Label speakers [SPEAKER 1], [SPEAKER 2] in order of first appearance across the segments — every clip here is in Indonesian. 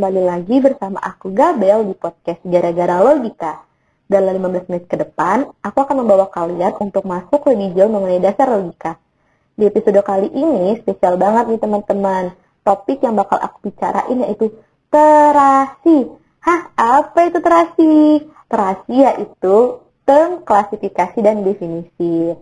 [SPEAKER 1] kembali lagi bersama aku Gabel di podcast Gara-Gara Logika. Dalam 15 menit ke depan, aku akan membawa kalian untuk masuk lebih jauh mengenai dasar logika. Di episode kali ini spesial banget nih teman-teman. Topik yang bakal aku bicarain yaitu terasi. Hah, apa itu terasi? Terasi yaitu term klasifikasi dan definisi.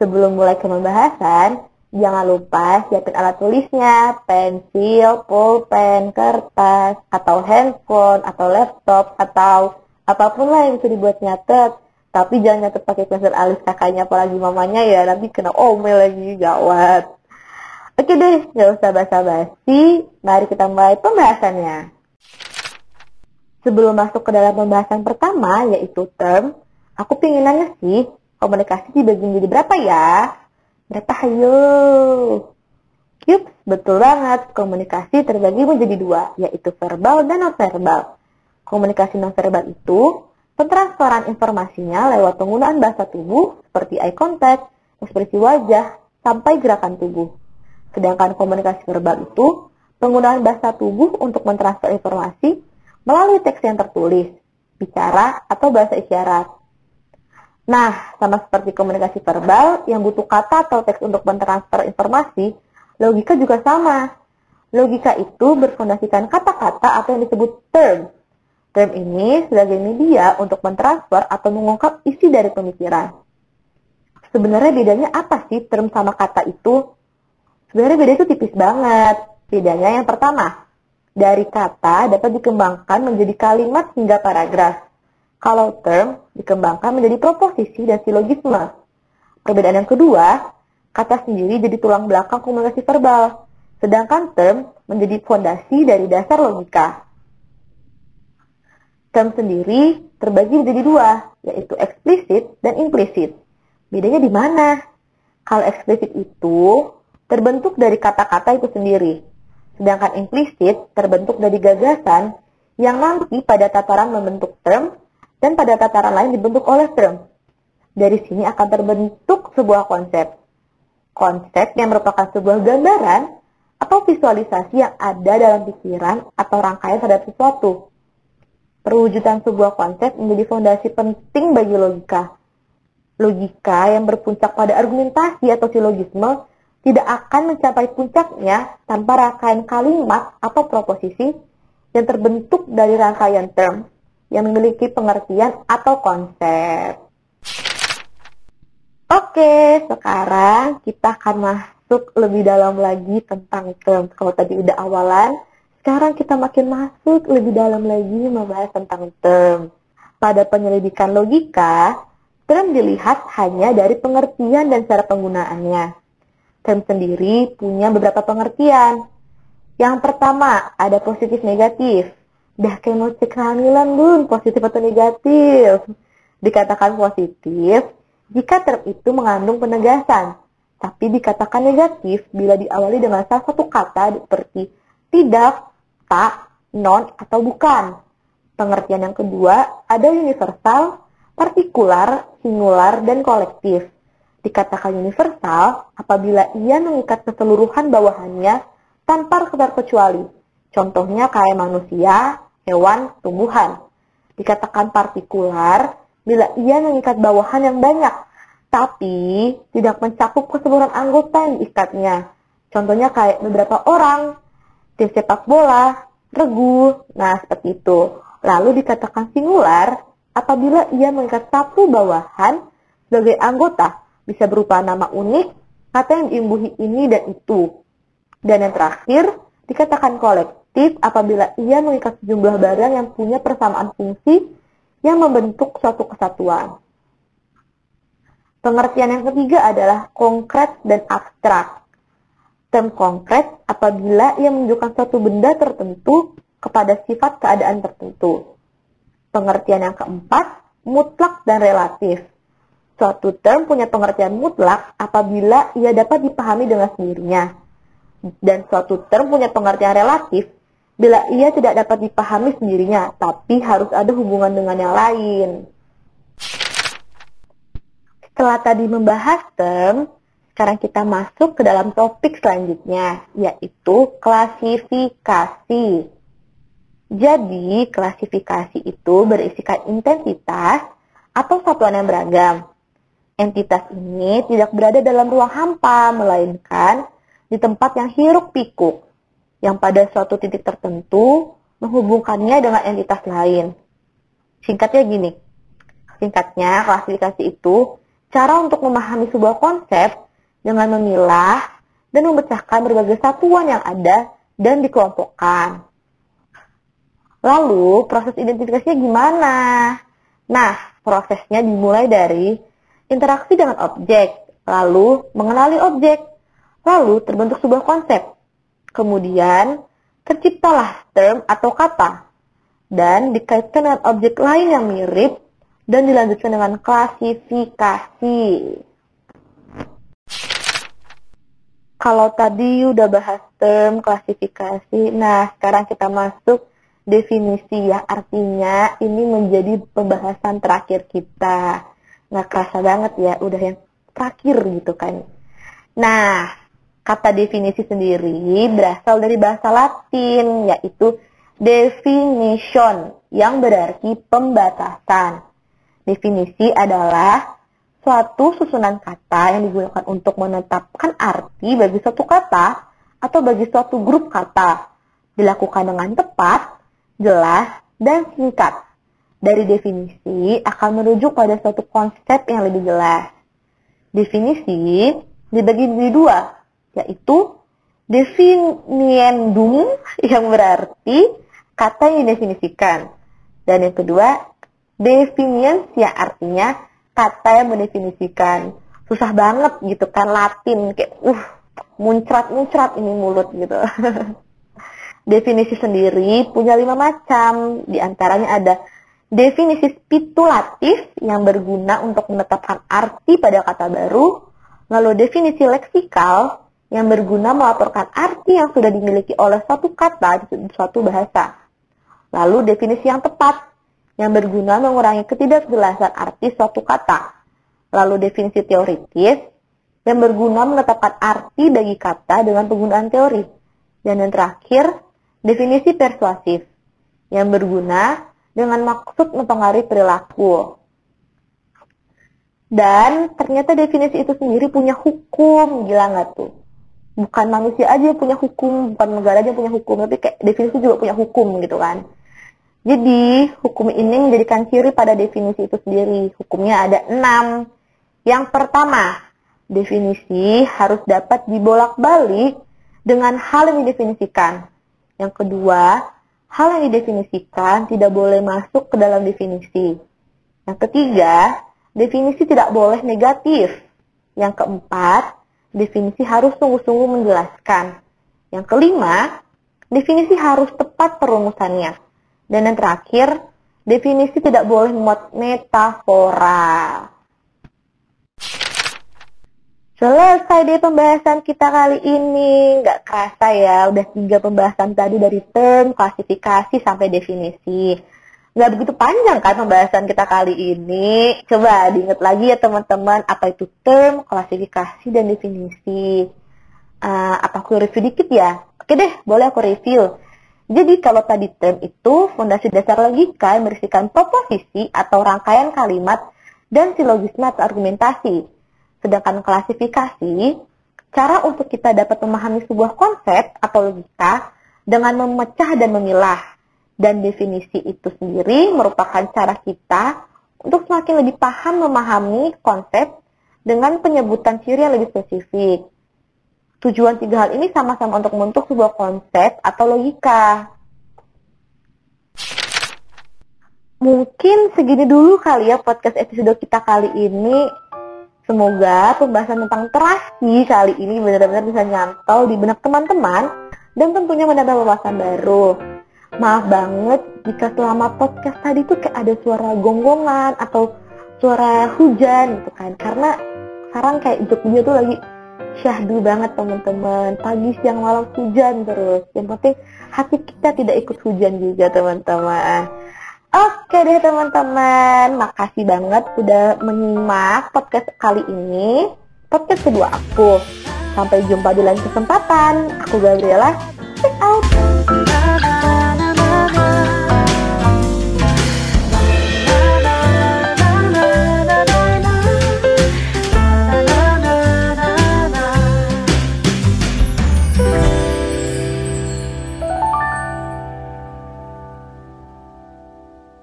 [SPEAKER 1] Sebelum mulai ke pembahasan, Jangan lupa siapin alat tulisnya, pensil, pulpen, kertas, atau handphone, atau laptop, atau apa pun lah yang bisa dibuat nyatet. Tapi jangan nyatet pakai pensil alis kakaknya apalagi mamanya ya, nanti kena omel lagi, gawat. Oke deh, nggak usah basa-basi, mari kita mulai pembahasannya. Sebelum masuk ke dalam pembahasan pertama, yaitu term, aku pengen nanya sih, komunikasi dibagi menjadi berapa ya? Berapa hayo? Yup, betul banget. Komunikasi terbagi menjadi dua, yaitu verbal dan non-verbal. Komunikasi non-verbal itu pentransferan informasinya lewat penggunaan bahasa tubuh seperti eye contact, ekspresi wajah, sampai gerakan tubuh. Sedangkan komunikasi verbal itu penggunaan bahasa tubuh untuk mentransfer informasi melalui teks yang tertulis, bicara, atau bahasa isyarat. Nah, sama seperti komunikasi verbal yang butuh kata atau teks untuk mentransfer informasi, logika juga sama. Logika itu berfondasikan kata-kata atau yang disebut term. Term ini sebagai media untuk mentransfer atau mengungkap isi dari pemikiran. Sebenarnya bedanya apa sih term sama kata itu? Sebenarnya beda itu tipis banget. Bedanya yang pertama, dari kata dapat dikembangkan menjadi kalimat hingga paragraf. Kalau term dikembangkan menjadi proposisi dan silogisme. Perbedaan yang kedua, kata sendiri jadi tulang belakang komunikasi verbal, sedangkan term menjadi fondasi dari dasar logika. Term sendiri terbagi menjadi dua, yaitu eksplisit dan implisit. Bedanya di mana? Kalau eksplisit itu terbentuk dari kata-kata itu sendiri, sedangkan implisit terbentuk dari gagasan yang nanti pada tataran membentuk term dan pada tataran lain dibentuk oleh term. Dari sini akan terbentuk sebuah konsep. Konsep yang merupakan sebuah gambaran atau visualisasi yang ada dalam pikiran atau rangkaian terhadap sesuatu. Perwujudan sebuah konsep menjadi fondasi penting bagi logika. Logika yang berpuncak pada argumentasi atau silogisme tidak akan mencapai puncaknya tanpa rangkaian kalimat atau proposisi yang terbentuk dari rangkaian term yang memiliki pengertian atau konsep. Oke, sekarang kita akan masuk lebih dalam lagi tentang term. Kalau tadi udah awalan, sekarang kita makin masuk lebih dalam lagi membahas tentang term. Pada penyelidikan logika, term dilihat hanya dari pengertian dan cara penggunaannya. Term sendiri punya beberapa pengertian. Yang pertama, ada positif negatif. Dah kayak mau cek kehamilan bun, positif atau negatif. Dikatakan positif jika term itu mengandung penegasan. Tapi dikatakan negatif bila diawali dengan salah satu kata seperti tidak, tak, non, atau bukan. Pengertian yang kedua ada universal, partikular, singular, dan kolektif. Dikatakan universal apabila ia mengikat keseluruhan bawahannya tanpa terkecuali. Contohnya kayak manusia, hewan, tumbuhan. Dikatakan partikular bila ia mengikat bawahan yang banyak, tapi tidak mencakup keseluruhan anggota yang diikatnya. Contohnya kayak beberapa orang, tim sepak bola, regu, nah seperti itu. Lalu dikatakan singular apabila ia mengikat satu bawahan sebagai anggota, bisa berupa nama unik, kata yang diimbuhi ini dan itu. Dan yang terakhir, dikatakan kolektif aktif apabila ia mengikat sejumlah barang yang punya persamaan fungsi yang membentuk suatu kesatuan. Pengertian yang ketiga adalah konkret dan abstrak. Term konkret apabila ia menunjukkan suatu benda tertentu kepada sifat keadaan tertentu. Pengertian yang keempat, mutlak dan relatif. Suatu term punya pengertian mutlak apabila ia dapat dipahami dengan sendirinya. Dan suatu term punya pengertian relatif bila ia tidak dapat dipahami sendirinya, tapi harus ada hubungan dengan yang lain. Setelah tadi membahas term, sekarang kita masuk ke dalam topik selanjutnya, yaitu klasifikasi. Jadi, klasifikasi itu berisikan intensitas atau satuan yang beragam. Entitas ini tidak berada dalam ruang hampa, melainkan di tempat yang hiruk pikuk, yang pada suatu titik tertentu menghubungkannya dengan entitas lain. Singkatnya gini, singkatnya klasifikasi itu cara untuk memahami sebuah konsep dengan memilah dan memecahkan berbagai satuan yang ada dan dikelompokkan. Lalu proses identifikasinya gimana? Nah, prosesnya dimulai dari interaksi dengan objek, lalu mengenali objek, lalu terbentuk sebuah konsep. Kemudian terciptalah term atau kata dan dikaitkan dengan objek lain yang mirip dan dilanjutkan dengan klasifikasi. Kalau tadi udah bahas term, klasifikasi, nah sekarang kita masuk definisi ya. Artinya ini menjadi pembahasan terakhir kita. Nggak kerasa banget ya, udah yang terakhir gitu kan. Nah, kata definisi sendiri berasal dari bahasa Latin, yaitu definition, yang berarti pembatasan. Definisi adalah suatu susunan kata yang digunakan untuk menetapkan arti bagi suatu kata atau bagi suatu grup kata. Dilakukan dengan tepat, jelas, dan singkat. Dari definisi akan merujuk pada suatu konsep yang lebih jelas. Definisi dibagi menjadi dua, yaitu definiendum yang berarti kata yang didefinisikan. Dan yang kedua, definiens yang artinya kata yang mendefinisikan. Susah banget gitu kan Latin kayak uh muncrat-muncrat ini mulut gitu. Definisi sendiri punya lima macam, di antaranya ada definisi spitulatif yang berguna untuk menetapkan arti pada kata baru, lalu definisi leksikal yang berguna melaporkan arti yang sudah dimiliki oleh suatu kata di suatu bahasa. Lalu definisi yang tepat yang berguna mengurangi ketidakjelasan arti suatu kata. Lalu definisi teoritis yang berguna menetapkan arti bagi kata dengan penggunaan teori. Dan yang terakhir, Definisi persuasif yang berguna dengan maksud mempengaruhi perilaku. Dan ternyata definisi itu sendiri punya hukum, gila nggak tuh? Bukan manusia aja yang punya hukum, bukan negara aja yang punya hukum, tapi kayak definisi juga punya hukum gitu kan. Jadi, hukum ini menjadikan ciri pada definisi itu sendiri. Hukumnya ada enam. Yang pertama, definisi harus dapat dibolak-balik dengan hal yang didefinisikan. Yang kedua, hal yang didefinisikan tidak boleh masuk ke dalam definisi. Yang ketiga, definisi tidak boleh negatif. Yang keempat, definisi harus sungguh-sungguh menjelaskan. Yang kelima, definisi harus tepat perumusannya. Dan yang terakhir, definisi tidak boleh memuat metafora. Selesai deh pembahasan kita kali ini. Nggak kerasa ya, udah tiga pembahasan tadi dari term, klasifikasi, sampai definisi. Nggak begitu panjang kan pembahasan kita kali ini. Coba diingat lagi ya teman-teman, apa itu term, klasifikasi, dan definisi. Uh, apa aku review dikit ya? Oke deh, boleh aku review. Jadi kalau tadi term itu fondasi dasar logika yang berisikan proposisi atau rangkaian kalimat dan silogisme atau argumentasi Sedangkan klasifikasi, cara untuk kita dapat memahami sebuah konsep atau logika dengan memecah dan memilah. Dan definisi itu sendiri merupakan cara kita untuk semakin lebih paham memahami konsep dengan penyebutan ciri yang lebih spesifik. Tujuan tiga hal ini sama-sama untuk membentuk sebuah konsep atau logika. Mungkin segini dulu kali ya podcast episode kita kali ini. Semoga pembahasan tentang terasi kali ini benar-benar bisa nyantol di benak teman-teman dan tentunya menambah wawasan baru. Maaf banget jika selama podcast tadi tuh kayak ada suara gonggongan atau suara hujan gitu kan. Karena sekarang kayak Jogja tuh lagi syahdu banget teman-teman. Pagi, siang, malam hujan terus. Yang penting hati kita tidak ikut hujan juga teman-teman. Oke deh teman-teman, makasih banget udah menyimak podcast kali ini. Podcast kedua aku. Sampai jumpa di lain kesempatan. Aku Gabriela. Check out.